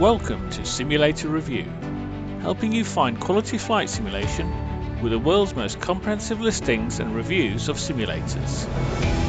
Welcome to Simulator Review, helping you find quality flight simulation with the world's most comprehensive listings and reviews of simulators.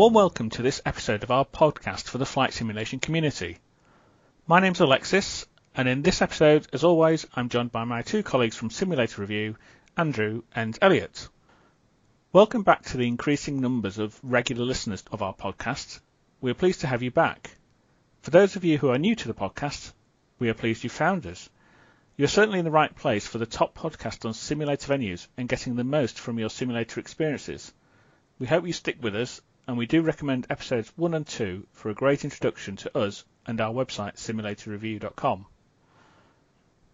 Warm welcome to this episode of our podcast for the flight simulation community. My name's Alexis, and in this episode, as always, I'm joined by my two colleagues from Simulator Review, Andrew and Elliot. Welcome back to the increasing numbers of regular listeners of our podcast. We are pleased to have you back. For those of you who are new to the podcast, we are pleased you found us. You're certainly in the right place for the top podcast on simulator venues and getting the most from your simulator experiences. We hope you stick with us and we do recommend episodes 1 and 2 for a great introduction to us and our website simulatorreview.com.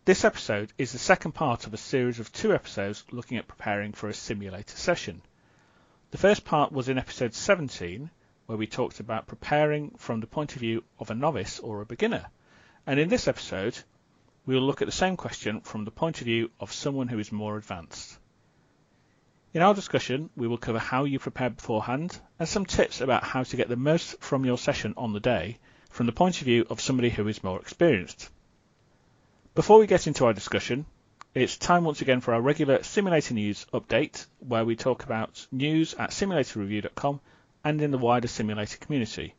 This episode is the second part of a series of two episodes looking at preparing for a simulator session. The first part was in episode 17, where we talked about preparing from the point of view of a novice or a beginner. And in this episode, we will look at the same question from the point of view of someone who is more advanced. In our discussion, we will cover how you prepare beforehand and some tips about how to get the most from your session on the day from the point of view of somebody who is more experienced. Before we get into our discussion, it's time once again for our regular simulator news update where we talk about news at simulatorreview.com and in the wider simulator community.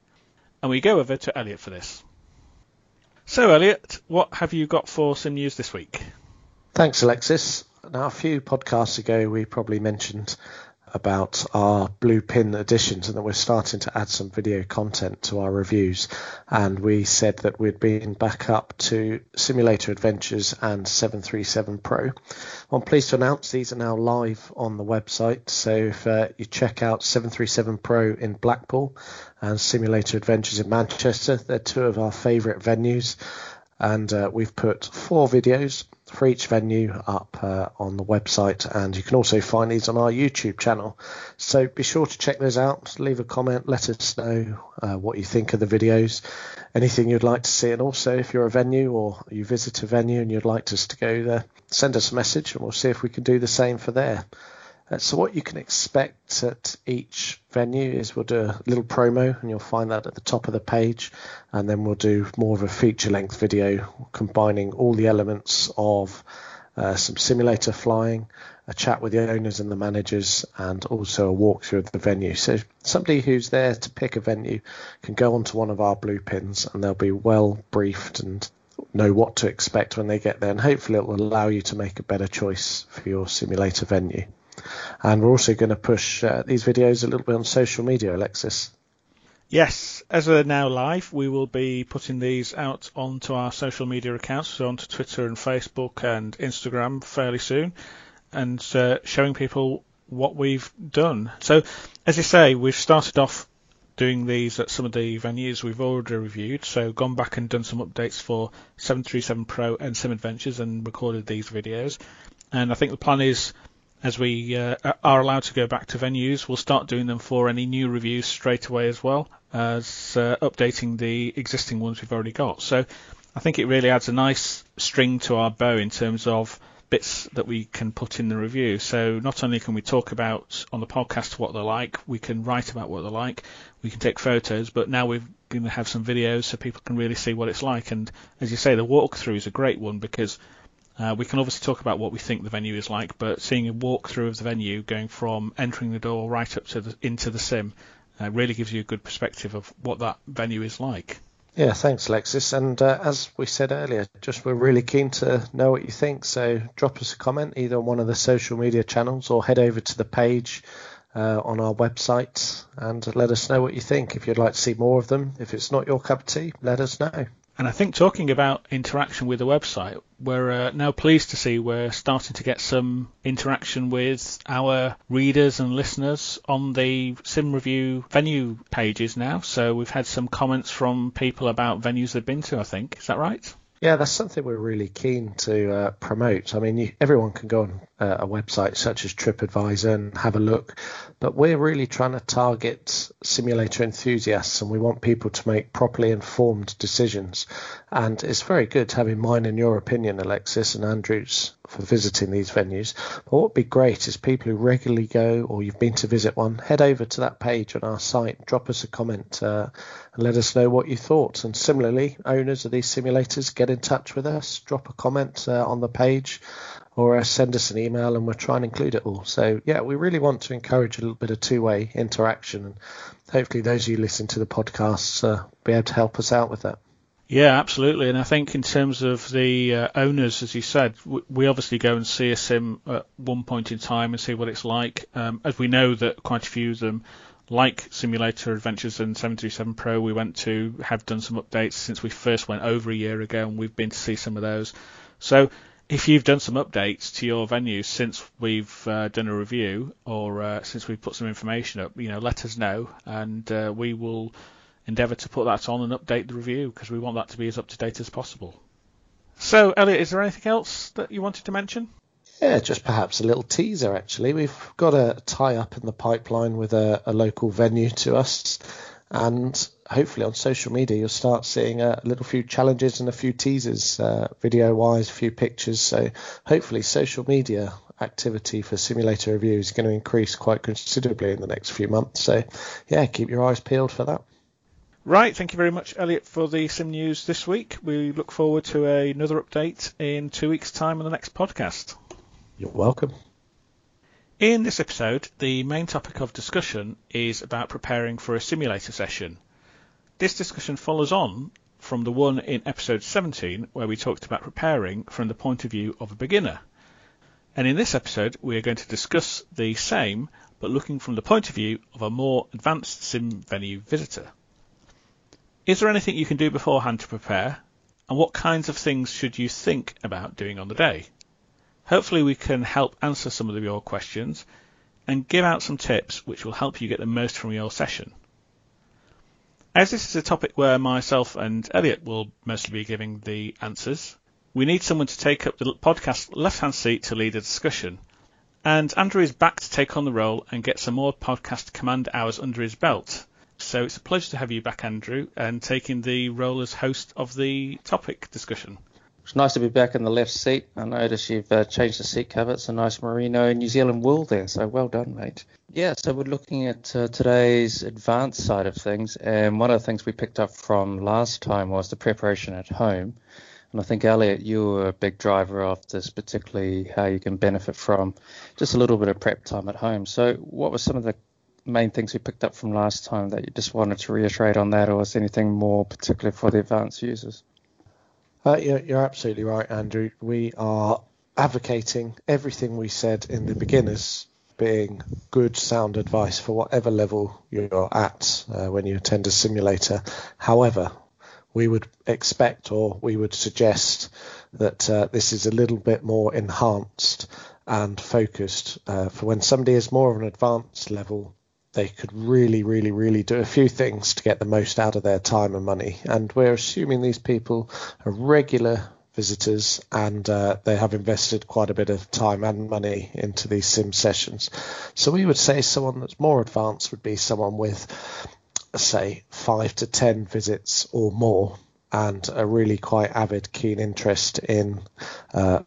And we go over to Elliot for this. So, Elliot, what have you got for some news this week? Thanks, Alexis. Now, a few podcasts ago, we probably mentioned about our blue pin editions and that we're starting to add some video content to our reviews. And we said that we'd been back up to Simulator Adventures and 737 Pro. I'm pleased to announce these are now live on the website. So if uh, you check out 737 Pro in Blackpool and Simulator Adventures in Manchester, they're two of our favourite venues. And uh, we've put four videos for each venue up uh, on the website, and you can also find these on our YouTube channel. So be sure to check those out. Leave a comment, let us know uh, what you think of the videos, anything you'd like to see, and also if you're a venue or you visit a venue and you'd like us to go there, send us a message, and we'll see if we can do the same for there. Uh, so what you can expect at each venue is we'll do a little promo and you'll find that at the top of the page and then we'll do more of a feature length video combining all the elements of uh, some simulator flying, a chat with the owners and the managers and also a walkthrough of the venue. So somebody who's there to pick a venue can go onto one of our blue pins and they'll be well briefed and know what to expect when they get there and hopefully it will allow you to make a better choice for your simulator venue. And we're also going to push uh, these videos a little bit on social media, Alexis. Yes, as they're now live, we will be putting these out onto our social media accounts, so onto Twitter and Facebook and Instagram fairly soon, and uh, showing people what we've done. So, as you say, we've started off doing these at some of the venues we've already reviewed, so gone back and done some updates for 737 Pro and Sim Adventures and recorded these videos. And I think the plan is as we uh, are allowed to go back to venues, we'll start doing them for any new reviews straight away as well as uh, updating the existing ones we've already got. So I think it really adds a nice string to our bow in terms of bits that we can put in the review. So not only can we talk about on the podcast what they're like, we can write about what they're like, we can take photos, but now we're going to have some videos so people can really see what it's like. And as you say, the walkthrough is a great one because uh, we can obviously talk about what we think the venue is like, but seeing a walkthrough of the venue, going from entering the door right up to the, into the sim, uh, really gives you a good perspective of what that venue is like. Yeah, thanks, Alexis. And uh, as we said earlier, just we're really keen to know what you think. So drop us a comment either on one of the social media channels or head over to the page uh, on our website and let us know what you think. If you'd like to see more of them, if it's not your cup of tea, let us know. And I think talking about interaction with the website, we're uh, now pleased to see we're starting to get some interaction with our readers and listeners on the Sim Review venue pages now. So we've had some comments from people about venues they've been to, I think. Is that right? Yeah, that's something we're really keen to uh, promote. I mean, you, everyone can go on uh, a website such as TripAdvisor and have a look, but we're really trying to target simulator enthusiasts and we want people to make properly informed decisions. And it's very good having mine and your opinion, Alexis and Andrew's, for visiting these venues. But what would be great is people who regularly go or you've been to visit one, head over to that page on our site, drop us a comment, uh, and let us know what you thought. And similarly, owners of these simulators, get in touch with us, drop a comment uh, on the page, or uh, send us an email, and we'll try and include it all. So yeah, we really want to encourage a little bit of two-way interaction, and hopefully those of you listening to the podcasts uh, be able to help us out with that. Yeah, absolutely. And I think in terms of the uh, owners, as you said, we obviously go and see a sim at one point in time and see what it's like. Um, as we know that quite a few of them, like Simulator Adventures and 737 Pro, we went to have done some updates since we first went over a year ago, and we've been to see some of those. So if you've done some updates to your venue since we've uh, done a review or uh, since we've put some information up, you know, let us know, and uh, we will endeavour to put that on and update the review because we want that to be as up to date as possible. So, Elliot, is there anything else that you wanted to mention? Yeah, just perhaps a little teaser actually. We've got a tie up in the pipeline with a, a local venue to us, and hopefully on social media you'll start seeing a little few challenges and a few teasers, uh, video wise, a few pictures. So hopefully social media activity for simulator review is going to increase quite considerably in the next few months. So yeah, keep your eyes peeled for that. Right, thank you very much, Elliot, for the sim news this week. We look forward to another update in two weeks' time on the next podcast. You're welcome. In this episode, the main topic of discussion is about preparing for a simulator session. This discussion follows on from the one in episode 17 where we talked about preparing from the point of view of a beginner. And in this episode, we are going to discuss the same, but looking from the point of view of a more advanced sim venue visitor. Is there anything you can do beforehand to prepare? And what kinds of things should you think about doing on the day? Hopefully, we can help answer some of your questions and give out some tips which will help you get the most from your session. As this is a topic where myself and Elliot will mostly be giving the answers, we need someone to take up the podcast left hand seat to lead a discussion. And Andrew is back to take on the role and get some more podcast command hours under his belt. So it's a pleasure to have you back, Andrew, and taking the role as host of the topic discussion. It's nice to be back in the left seat. I notice you've uh, changed the seat cover. It's a nice merino New Zealand wool there, so well done, mate. Yeah, so we're looking at uh, today's advanced side of things, and one of the things we picked up from last time was the preparation at home. And I think, Elliot, you were a big driver of this, particularly how you can benefit from just a little bit of prep time at home. So, what were some of the main things we picked up from last time that you just wanted to reiterate on that, or is anything more particular for the advanced users? Uh, you're, you're absolutely right, Andrew. We are advocating everything we said in the beginners being good sound advice for whatever level you're at uh, when you attend a simulator. However, we would expect or we would suggest that uh, this is a little bit more enhanced and focused uh, for when somebody is more of an advanced level they could really, really, really do a few things to get the most out of their time and money. And we're assuming these people are regular visitors and uh, they have invested quite a bit of time and money into these sim sessions. So we would say someone that's more advanced would be someone with, say, five to ten visits or more and a really quite avid, keen interest in uh,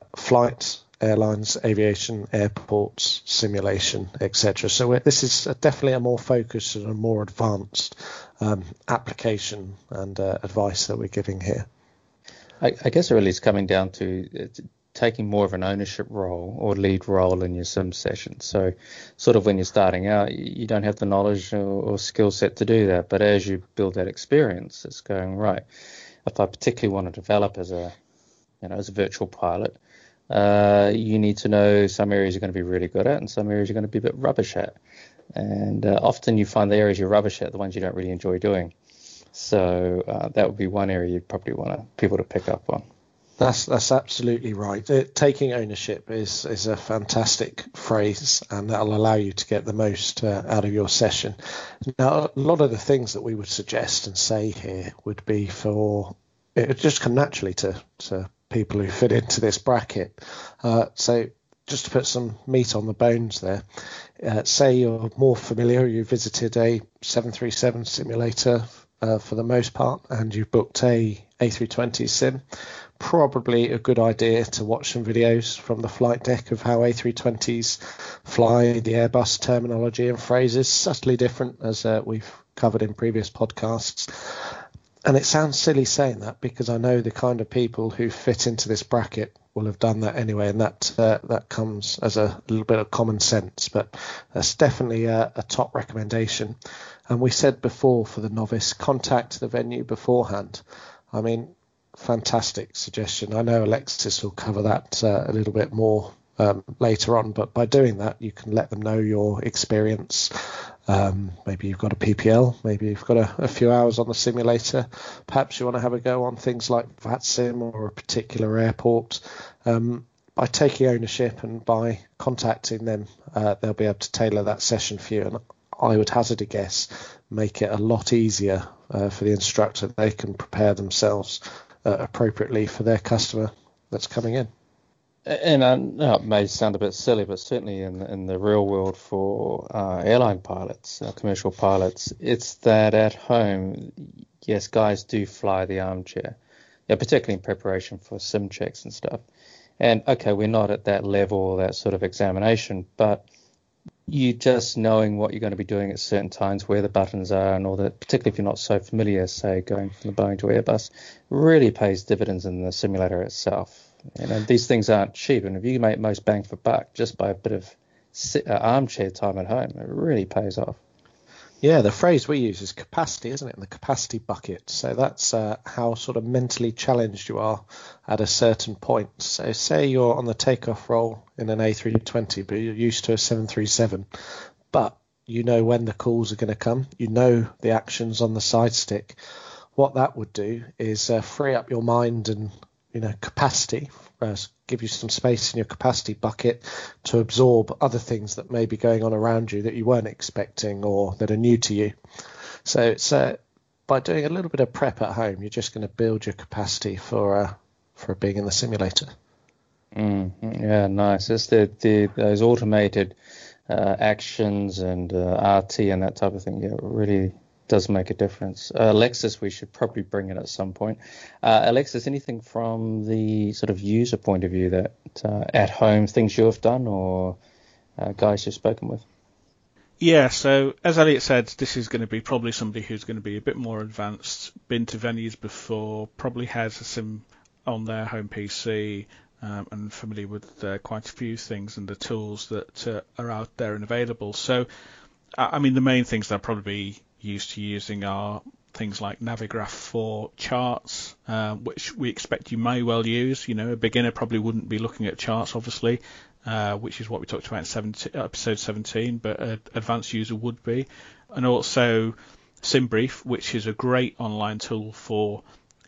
airlines, aviation, airports, simulation, etc. So this is definitely a more focused and a more advanced um, application and uh, advice that we're giving here. I, I guess it really is coming down to uh, taking more of an ownership role or lead role in your sim session. So, sort of when you're starting out, you don't have the knowledge or, or skill set to do that. But as you build that experience, it's going right. If I particularly want to develop as a, you know, as a virtual pilot, uh, you need to know some areas you're going to be really good at and some areas you're going to be a bit rubbish at. And uh, often you find the areas you're rubbish at, the ones you don't really enjoy doing. So uh, that would be one area you'd probably want people to pick up on. That's that's absolutely right. It, taking ownership is is a fantastic phrase, and that'll allow you to get the most uh, out of your session. Now, a lot of the things that we would suggest and say here would be for it just come naturally to, to people who fit into this bracket. Uh, so just to put some meat on the bones there, uh, say you're more familiar, you visited a 737 simulator uh, for the most part, and you've booked a A320 sim. Probably a good idea to watch some videos from the flight deck of how A320s fly, the Airbus terminology and phrases, subtly different as uh, we've covered in previous podcasts. And it sounds silly saying that because I know the kind of people who fit into this bracket will have done that anyway, and that uh, that comes as a little bit of common sense. But that's definitely a, a, top recommendation. And we said before for the novice, contact the venue beforehand. I mean, fantastic suggestion. I know Alexis will cover that uh, a little bit more um, later on, but by doing that, you can let them know your experience um, maybe you've got a PPL, maybe you've got a, a, few hours on the simulator. Perhaps you want to have a go on things like VATSIM or a particular airport. Um, by taking ownership and by contacting them, uh, they'll be able to tailor that session for you. And I would hazard a guess, make it a lot easier uh, for the instructor. They can prepare themselves uh, appropriately for their customer that's coming in. And know it may sound a bit silly, but certainly in in the real world for uh, airline pilots, uh, commercial pilots, it's that at home, yes, guys do fly the armchair, yeah, particularly in preparation for sim checks and stuff. And okay, we're not at that level, that sort of examination, but you just knowing what you're going to be doing at certain times, where the buttons are, and all that, particularly if you're not so familiar, say going from the Boeing to Airbus, really pays dividends in the simulator itself. You know, these things aren't cheap, and if you make most bang for buck just by a bit of uh, armchair time at home, it really pays off. Yeah, the phrase we use is capacity, isn't it? In the capacity bucket. So that's uh, how sort of mentally challenged you are at a certain point. So say you're on the takeoff roll in an A320, but you're used to a 737, but you know when the calls are going to come. You know the actions on the side stick. What that would do is uh, free up your mind and you know capacity, uh, give you some space in your capacity bucket to absorb other things that may be going on around you that you weren't expecting or that are new to you. So it's uh, by doing a little bit of prep at home, you're just going to build your capacity for uh, for being in the simulator. Mm, yeah, nice. It's the, the those automated uh, actions and uh, RT and that type of thing. Yeah, really does make a difference. Uh, Alexis, we should probably bring it at some point. Uh, Alexis, anything from the sort of user point of view that uh, at home things you've done or uh, guys you've spoken with? Yeah, so as Elliot said, this is going to be probably somebody who's going to be a bit more advanced, been to venues before, probably has a sim on their home PC, um, and familiar with uh, quite a few things and the tools that uh, are out there and available. So, I mean, the main things that probably used to using are things like Navigraph for charts, uh, which we expect you may well use. You know, a beginner probably wouldn't be looking at charts, obviously, uh, which is what we talked about in 17, episode 17, but an advanced user would be. And also SimBrief, which is a great online tool for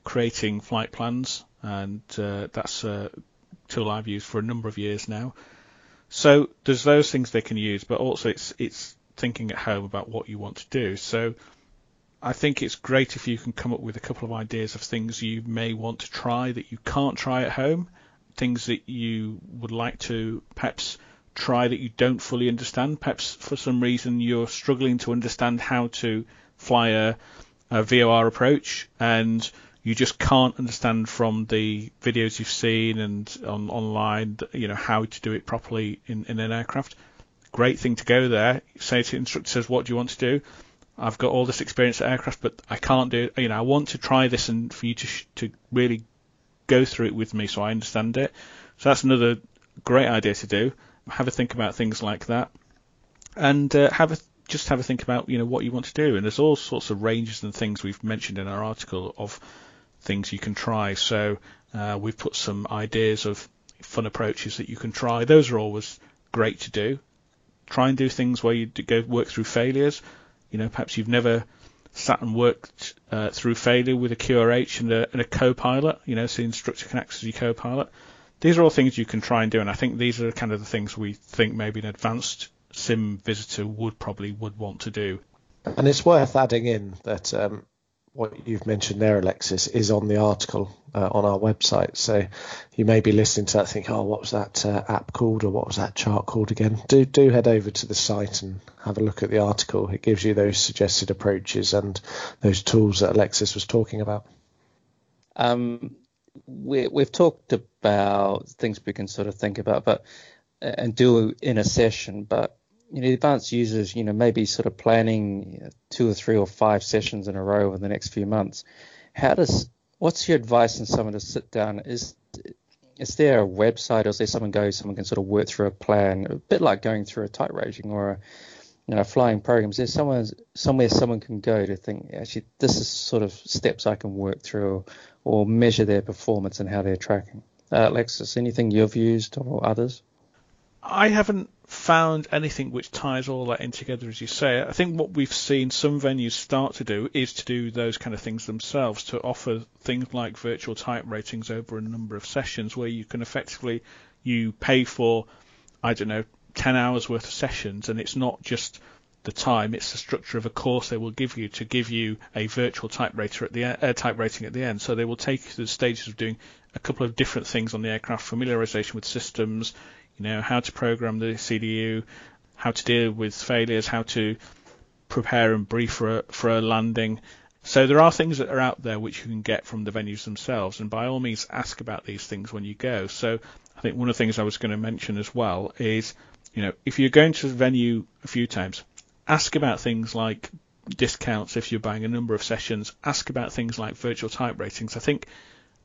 creating flight plans, and uh, that's a tool I've used for a number of years now. So there's those things they can use, but also it's it's thinking at home about what you want to do. So I think it's great if you can come up with a couple of ideas of things you may want to try that you can't try at home, things that you would like to perhaps try that you don't fully understand. Perhaps for some reason you're struggling to understand how to fly a, a VOR approach and you just can't understand from the videos you've seen and on online, you know, how to do it properly in, in an aircraft great thing to go there. Say to the instructor says, "What do you want to do?" I've got all this experience at aircraft, but I can't do. You know, I want to try this and for you to sh- to really go through it with me so I understand it. So that's another great idea to do. Have a think about things like that, and uh, have a just have a think about you know what you want to do. And there's all sorts of ranges and things we've mentioned in our article of things you can try. So uh, we've put some ideas of fun approaches that you can try. Those are always great to do try and do things where you go work through failures. You know, perhaps you've never sat and worked uh, through failure with a QRH and a, and a co-pilot. You know, so the instructor can act as your co-pilot. These are all things you can try and do, and I think these are kind of the things we think maybe an advanced sim visitor would probably would want to do. And it's worth adding in that um, what you've mentioned there, Alexis, is on the article uh, on our website. So you may be listening to that, think, oh, what was that uh, app called, or what was that chart called again? Do do head over to the site and have a look at the article. It gives you those suggested approaches and those tools that Alexis was talking about. Um, we, we've talked about things we can sort of think about, but and do in a session, but you know, advanced users, you know, maybe sort of planning two or three or five sessions in a row over the next few months. How does what's your advice on someone to sit down? Is is there a website or is there someone go someone can sort of work through a plan, a bit like going through a type rating or a you know flying program? Is there somewhere somewhere someone can go to think actually this is sort of steps I can work through or, or measure their performance and how they're tracking? Uh, Alexis, anything you've used or others? I haven't found anything which ties all that in together, as you say. I think what we've seen some venues start to do is to do those kind of things themselves, to offer things like virtual type ratings over a number of sessions, where you can effectively you pay for, I don't know, 10 hours worth of sessions, and it's not just the time, it's the structure of a course they will give you to give you a virtual type rater at the uh, type rating at the end. So they will take you through the stages of doing a couple of different things on the aircraft, familiarization with systems, you know, how to program the CDU, how to deal with failures, how to prepare and brief for a, for a landing. So there are things that are out there which you can get from the venues themselves, and by all means ask about these things when you go. So I think one of the things I was going to mention as well is, you know, if you're going to the venue a few times, ask about things like discounts if you're buying a number of sessions. Ask about things like virtual type ratings. I think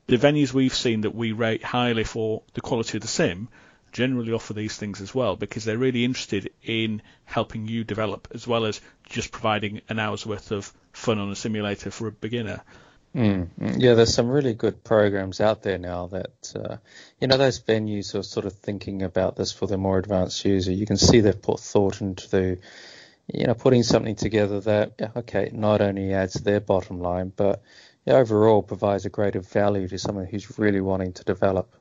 the venues we've seen that we rate highly for the quality of the sim generally offer these things as well because they're really interested in helping you develop as well as just providing an hour's worth of fun on a simulator for a beginner. Mm, yeah, there's some really good programs out there now that, uh, you know, those venues are sort of thinking about this for the more advanced user. You can see they've put thought into the, you know, putting something together that, okay, not only adds their bottom line, but overall provides a greater value to someone who's really wanting to develop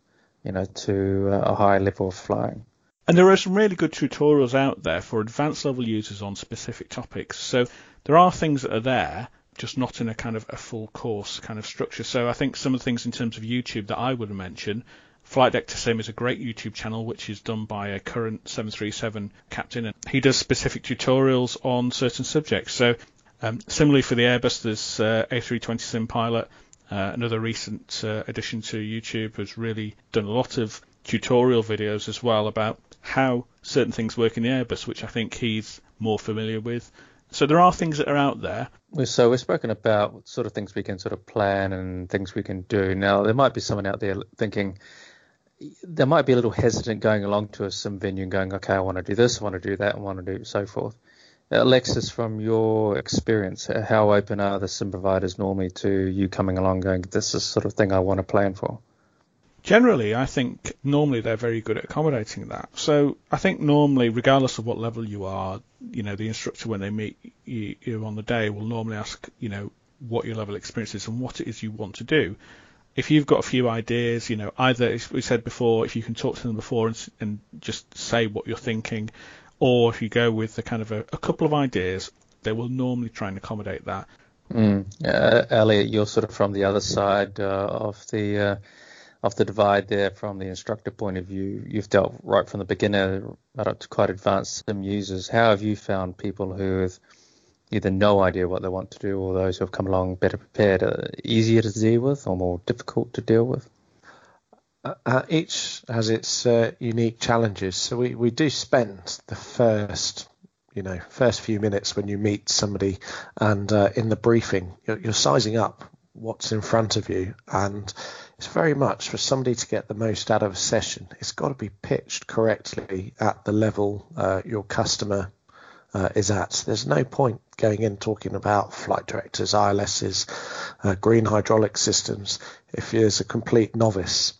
you know, to a higher level of flying. And there are some really good tutorials out there for advanced level users on specific topics. So there are things that are there, just not in a kind of a full course kind of structure. So I think some of the things in terms of YouTube that I would mention, Flight Deck to Sim is a great YouTube channel which is done by a current 737 captain, and he does specific tutorials on certain subjects. So um, similarly for the Airbus, there's uh, A320 Sim Pilot uh, another recent uh, addition to YouTube has really done a lot of tutorial videos as well about how certain things work in the Airbus, which I think he's more familiar with. So there are things that are out there. So we've spoken about sort of things we can sort of plan and things we can do. Now there might be someone out there thinking they might be a little hesitant going along to a sim venue and going, okay, I want to do this, I want to do that, I want to do so forth. Alexis, from your experience, uh, how open are the sim providers normally to you coming along going, this is sort of thing I want to plan for? Generally, I think normally they're very good at accommodating that. So I think normally, regardless of what level you are, you know, the instructor when they meet you, you on the day will normally ask, you know, what your level of experience is and what it is you want to do. If you've got a few ideas, you know, either as we said before, if you can talk to them before and, and just say what you're thinking, or if you go with the kind of a, a couple of ideas, they will normally try and accommodate that. Mm. Uh, Elliot, you're sort of from the other side uh, of the uh, of the divide there, from the instructor point of view. You've dealt right from the beginner right up to quite advanced sim users. How have you found people who have either no idea what they want to do, or those who have come along better prepared, uh, easier to deal with, or more difficult to deal with? Uh, uh, each has its uh, unique challenges. So we, we do spend the first you know first few minutes when you meet somebody and uh, in the briefing you're, you're, sizing up what's in front of you. And it's very much for somebody to get the most out of a session it's got to be pitched correctly at the level uh, your customer uh, is at. There's no point going in talking about flight directors ILSs green hydraulic systems if you're a complete novice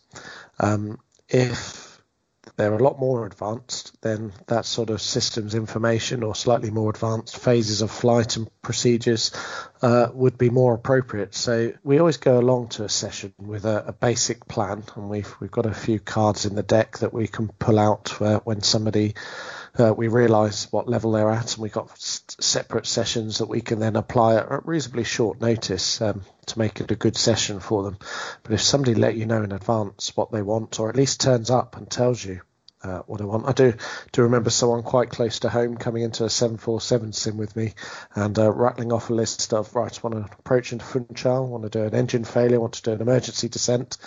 um, if they're a lot more advanced, then that sort of systems information or slightly more advanced phases of flight and procedures uh, would be more appropriate. So we always go along to a session with a, a, basic plan, and we've we've got a few cards in the deck that we can pull out when somebody uh, we realise what level they're at, and we've got separate sessions that we can then apply at reasonably short notice um, to make it a good session for them. But if somebody let you know in advance what they want, or at least turns up and tells you uh, what I want. I do do remember someone quite close to home coming into a 747 sim with me and uh, rattling off a list of right, I want to approach into Funchal, want to do an engine failure, want to do an emergency descent,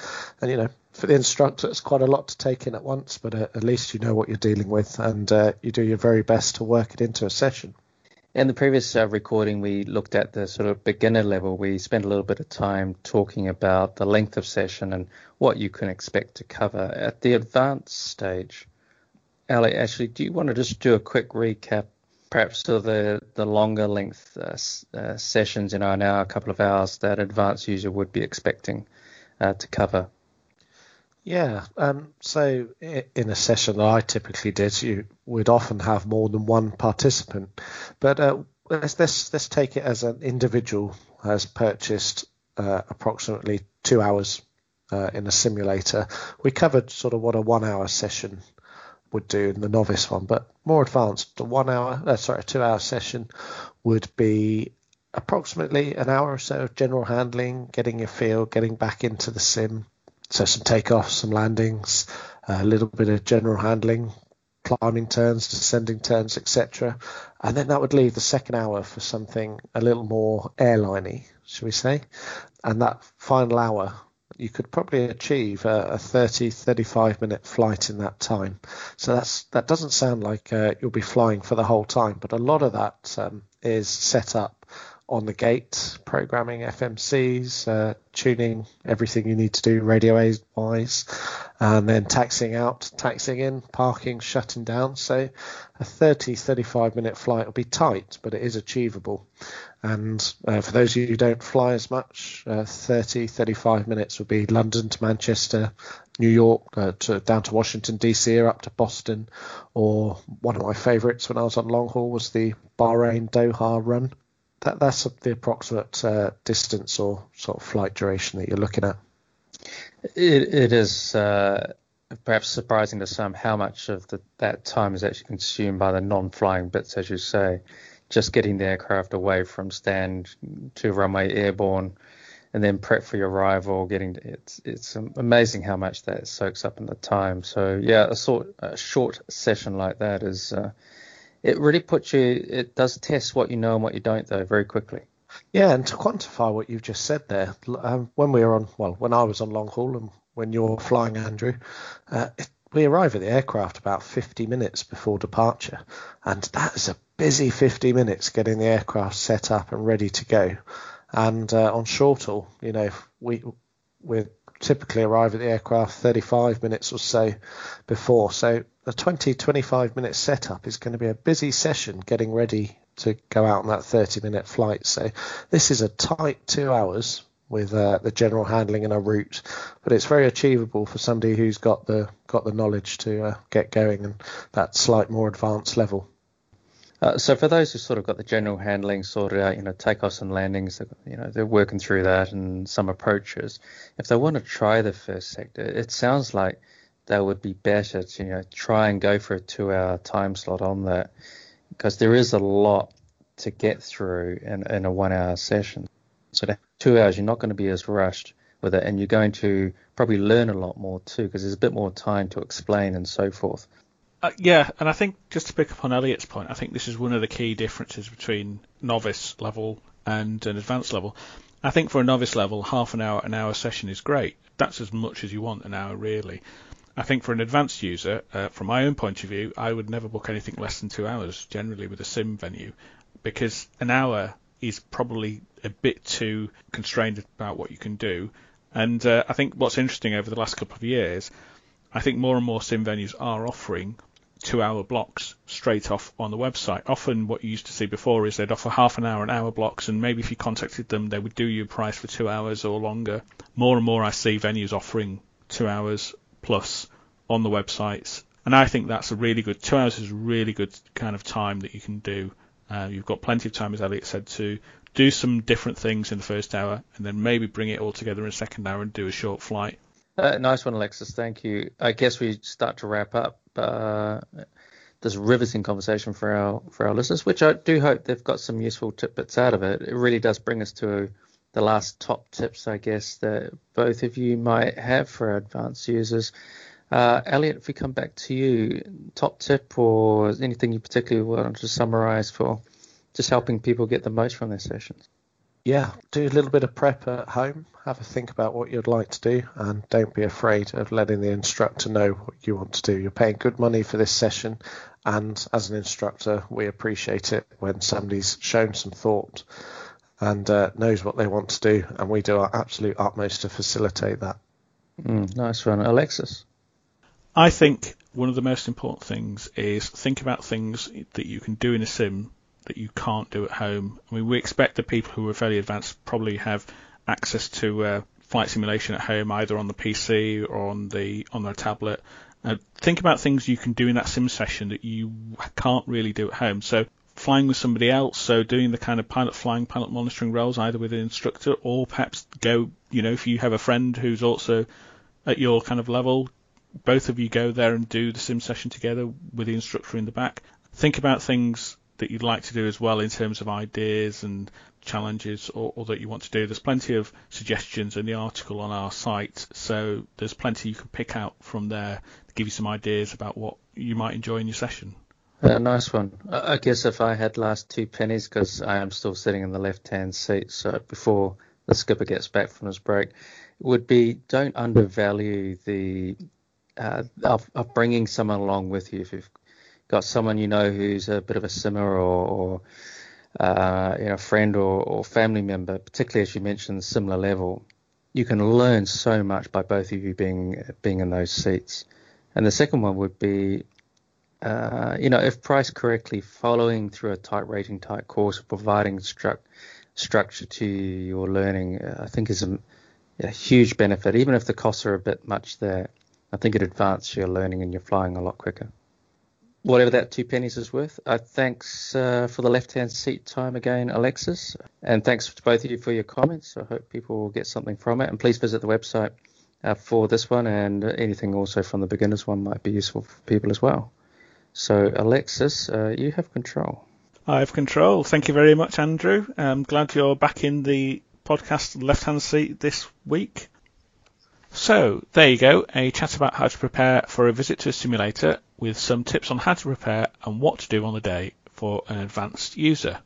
and you know. For the instructor, it's quite a lot to take in at once, but uh, at least you know what you're dealing with, and uh, you do your very best to work it into a session. In the previous uh, recording, we looked at the sort of beginner level. We spent a little bit of time talking about the length of session and what you can expect to cover. At the advanced stage, Ali, actually, do you want to just do a quick recap, perhaps of the, the longer length uh, uh, sessions, you know, an hour, a couple of hours that advanced user would be expecting uh, to cover? Yeah. Um, so in a session that I typically did, you would often have more than one participant. But uh, let's, let's, let's take it as an individual has purchased uh, approximately two hours uh, in a simulator. We covered sort of what a one hour session would do in the novice one, but more advanced, the one hour, uh, sorry, a two hour session would be approximately an hour or so of general handling, getting your feel, getting back into the sim, so some takeoffs, some landings, a little bit of general handling, climbing turns, descending turns, etc. And then that would leave the second hour for something a little more airliney, shall we say? And that final hour, you could probably achieve a, a 30, 35 minute flight in that time. So that's that doesn't sound like uh, you'll be flying for the whole time, but a lot of that um, is set up on the gate, programming FMCs, uh, tuning everything you need to do radio wise, and then taxiing out, taxiing in, parking, shutting down. So a 30, 35 minute flight will be tight, but it is achievable. And uh, for those of you who don't fly as much, uh, 30, 35 minutes would be London to Manchester, New York uh, to down to Washington DC or up to Boston. Or one of my favourites when I was on long haul was the Bahrain Doha run that that's the approximate uh, distance or sort of flight duration that you're looking at. It, it is uh, perhaps surprising to some how much of the, that time is actually consumed by the non-flying bits, as you say, just getting the aircraft away from stand to runway airborne, and then prep for your arrival. Getting it's it's amazing how much that soaks up in the time. So yeah, a sort a short session like that is. Uh, it really puts you, it does test what you know and what you don't, though, very quickly. Yeah, and to quantify what you've just said there, um, when we were on, well, when I was on long haul and when you're flying, Andrew, uh, it, we arrive at the aircraft about 50 minutes before departure, and that is a busy 50 minutes getting the aircraft set up and ready to go. And uh, on short haul, you know, we we typically arrive at the aircraft 35 minutes or so before. So the 20 25 minute setup is going to be a busy session getting ready to go out on that 30 minute flight. So this is a tight two hours with uh, the general handling and a route, but it's very achievable for somebody who's got the got the knowledge to uh, get going and that slight more advanced level. Uh, so for those who sort of got the general handling sorted out, you know, takeoffs and landings, you know, they're working through that and some approaches. If they want to try the first sector, it sounds like they would be better to, you know, try and go for a two-hour time slot on that because there is a lot to get through in, in a one-hour session. So two hours, you're not going to be as rushed with it, and you're going to probably learn a lot more too because there's a bit more time to explain and so forth. Uh, yeah, and I think just to pick up on Elliot's point, I think this is one of the key differences between novice level and an advanced level. I think for a novice level, half an hour, an hour session is great. That's as much as you want an hour, really. I think for an advanced user, uh, from my own point of view, I would never book anything less than two hours generally with a sim venue because an hour is probably a bit too constrained about what you can do. And uh, I think what's interesting over the last couple of years, I think more and more sim venues are offering two hour blocks straight off on the website. Often what you used to see before is they'd offer half an hour and hour blocks and maybe if you contacted them they would do you a price for two hours or longer. More and more I see venues offering two hours plus on the websites. And I think that's a really good, two hours is a really good kind of time that you can do. Uh, you've got plenty of time, as Elliot said, to do some different things in the first hour and then maybe bring it all together in a second hour and do a short flight. Uh, nice one, Alexis. Thank you. I guess we start to wrap up. Uh, this riveting conversation for our for our listeners, which I do hope they've got some useful tidbits out of it. It really does bring us to the last top tips, I guess, that both of you might have for advanced users. Uh, Elliot, if we come back to you, top tip or anything you particularly want to summarize for just helping people get the most from their sessions? Yeah, do a little bit of prep at home. Have a think about what you'd like to do, and don't be afraid of letting the instructor know what you want to do. You're paying good money for this session, and as an instructor, we appreciate it when somebody's shown some thought and uh, knows what they want to do, and we do our absolute utmost to facilitate that. Mm, nice one, Alexis. I think one of the most important things is think about things that you can do in a sim that you can't do at home. I mean, we expect that people who are fairly advanced probably have access to uh, flight simulation at home, either on the PC or on the on their tablet. Think about things you can do in that sim session that you can't really do at home. So flying with somebody else, so doing the kind of pilot flying, pilot monitoring roles, either with an instructor or perhaps go, you know, if you have a friend who's also at your kind of level, both of you go there and do the sim session together with the instructor in the back. Think about things that you'd like to do as well in terms of ideas and challenges or, or, that you want to do. There's plenty of suggestions in the article on our site, so there's plenty you can pick out from there to give you some ideas about what you might enjoy in your session. Uh, nice one. I guess if I had last two pennies, because I am still sitting in the left-hand seat, so before the skipper gets back from his break, would be don't undervalue the uh, of, of bringing someone along with you. If you've got someone you know who's a bit of a simmer or, or uh, you know, friend or, or family member, particularly as you mentioned, similar level, you can learn so much by both of you being being in those seats. And the second one would be, uh, you know, if priced correctly, following through a type rating, type course, providing stru- structure to your learning, uh, I think is a, a, huge benefit. Even if the costs are a bit much there, I think it advances your learning and you're flying a lot quicker whatever that two pennies is worth. Uh, thanks uh, for the left hand seat time again, Alexis. And thanks to both of you for your comments. I hope people will get something from it. And please visit the website uh, for this one and anything also from the beginners one might be useful for people as well. So, Alexis, uh, you have control. I have control. Thank you very much, Andrew. I'm glad you're back in the podcast left hand seat this week. So, there you go, a chat about how to prepare for a visit to a simulator with some tips on how to prepare and what to do on the day for an advanced user.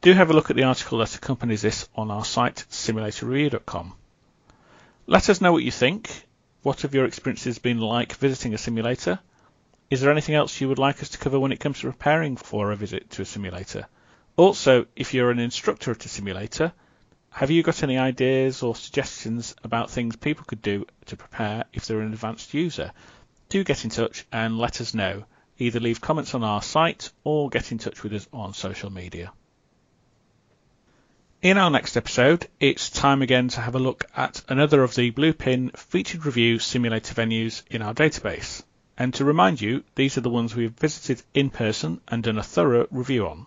Do have a look at the article that accompanies this on our site, simulatorreview.com. Let us know what you think. What have your experiences been like visiting a simulator? Is there anything else you would like us to cover when it comes to preparing for a visit to a simulator? Also, if you're an instructor at a simulator, have you got any ideas or suggestions about things people could do to prepare if they're an advanced user? Do get in touch and let us know. Either leave comments on our site or get in touch with us on social media. In our next episode, it's time again to have a look at another of the Bluepin featured review simulator venues in our database. And to remind you, these are the ones we've visited in person and done a thorough review on.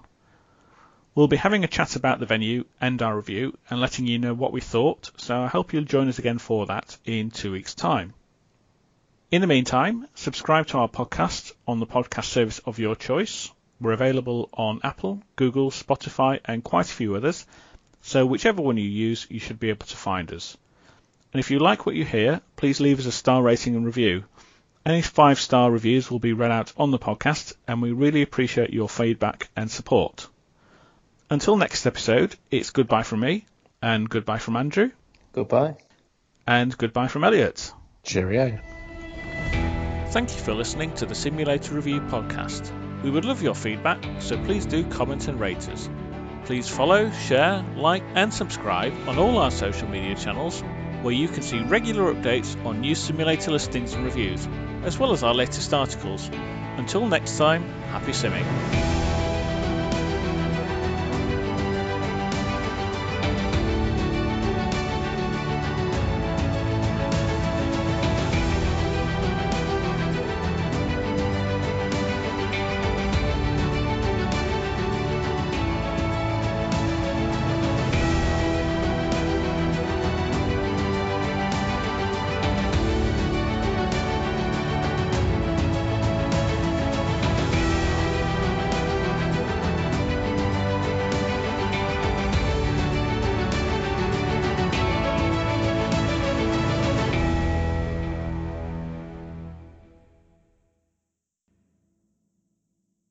We'll be having a chat about the venue and our review and letting you know what we thought, so I hope you'll join us again for that in two weeks' time. In the meantime, subscribe to our podcast on the podcast service of your choice. We're available on Apple, Google, Spotify, and quite a few others, so whichever one you use, you should be able to find us. And if you like what you hear, please leave us a star rating and review. Any five star reviews will be read out on the podcast, and we really appreciate your feedback and support. Until next episode, it's goodbye from me, and goodbye from Andrew. Goodbye. And goodbye from Elliot. Cheerio. Thank you for listening to the Simulator Review podcast. We would love your feedback, so please do comment and rate us. Please follow, share, like, and subscribe on all our social media channels, where you can see regular updates on new simulator listings and reviews, as well as our latest articles. Until next time, happy simming.